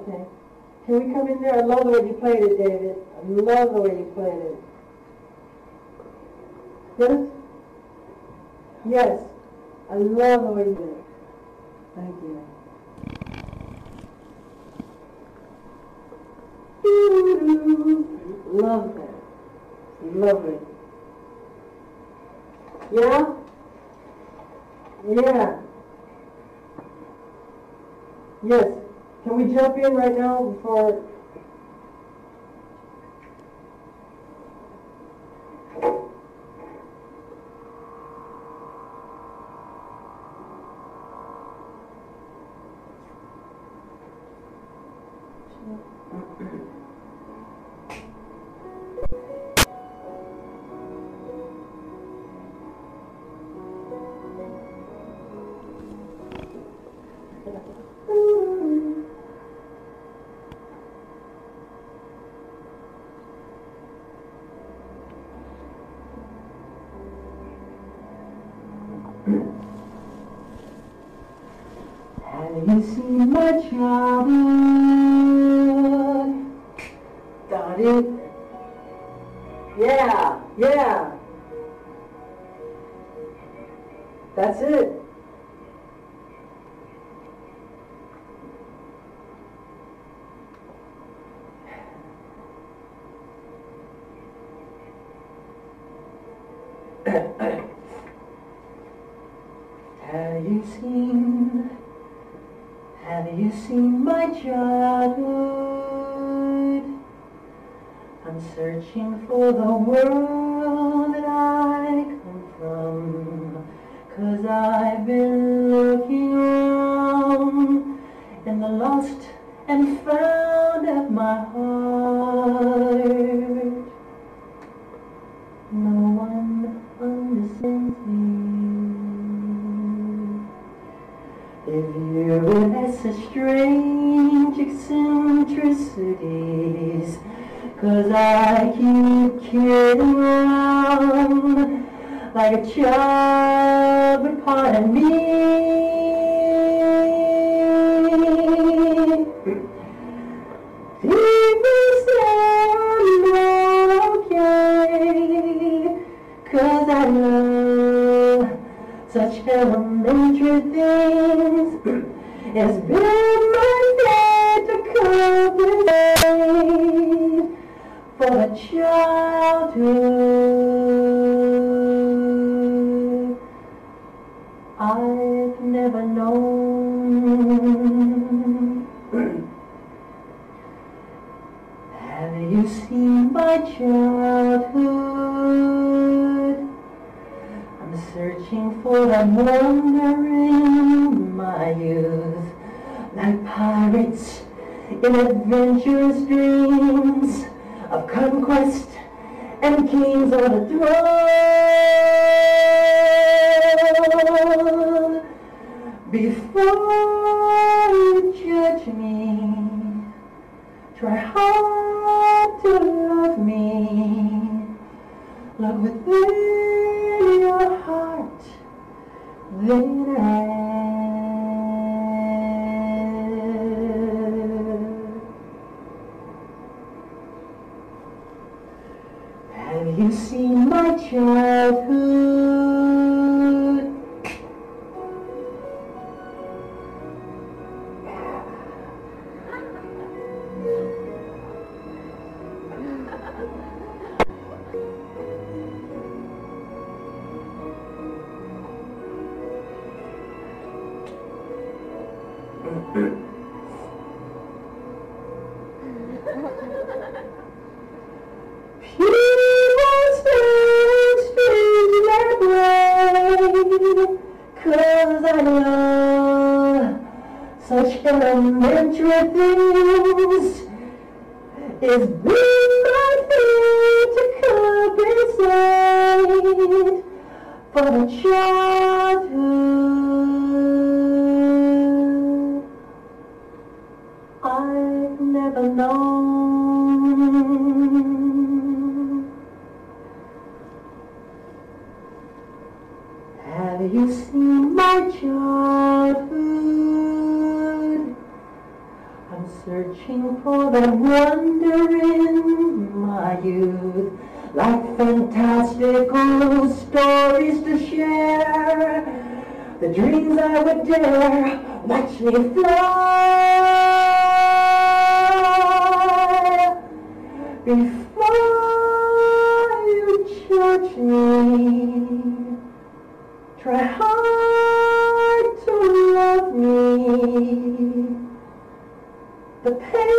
Okay. Can we come in there? I love the way you played it, David. I love the way you played it. Yes? Yes. I love the way you did it. Thank you. Love that. Love it. Yeah? Yeah. Yes. Can we jump in right now before Have you seen my childhood? Got it? Yeah, yeah. That's it. Have you seen, have you seen my childhood? I'm searching for the world that I come from, cause I've been looking around in the lost and found of my heart. If you has such strange eccentricities, cause I keep kidding around like a child with part of me. People say I'm not okay, cause I love such elementary things. It's been my fate to compensate for the childhood searching for a wonder in my youth, like pirates in adventurous dreams of conquest and kings on the throne. Before you judge me, try hard to love me. Look within Have you seen my childhood? Cause I such. It's my to compensate for the childhood Have you seen my childhood? I'm searching for that wonder in my youth, like fantastical stories to share, the dreams I would dare, watch me fly. Before The pain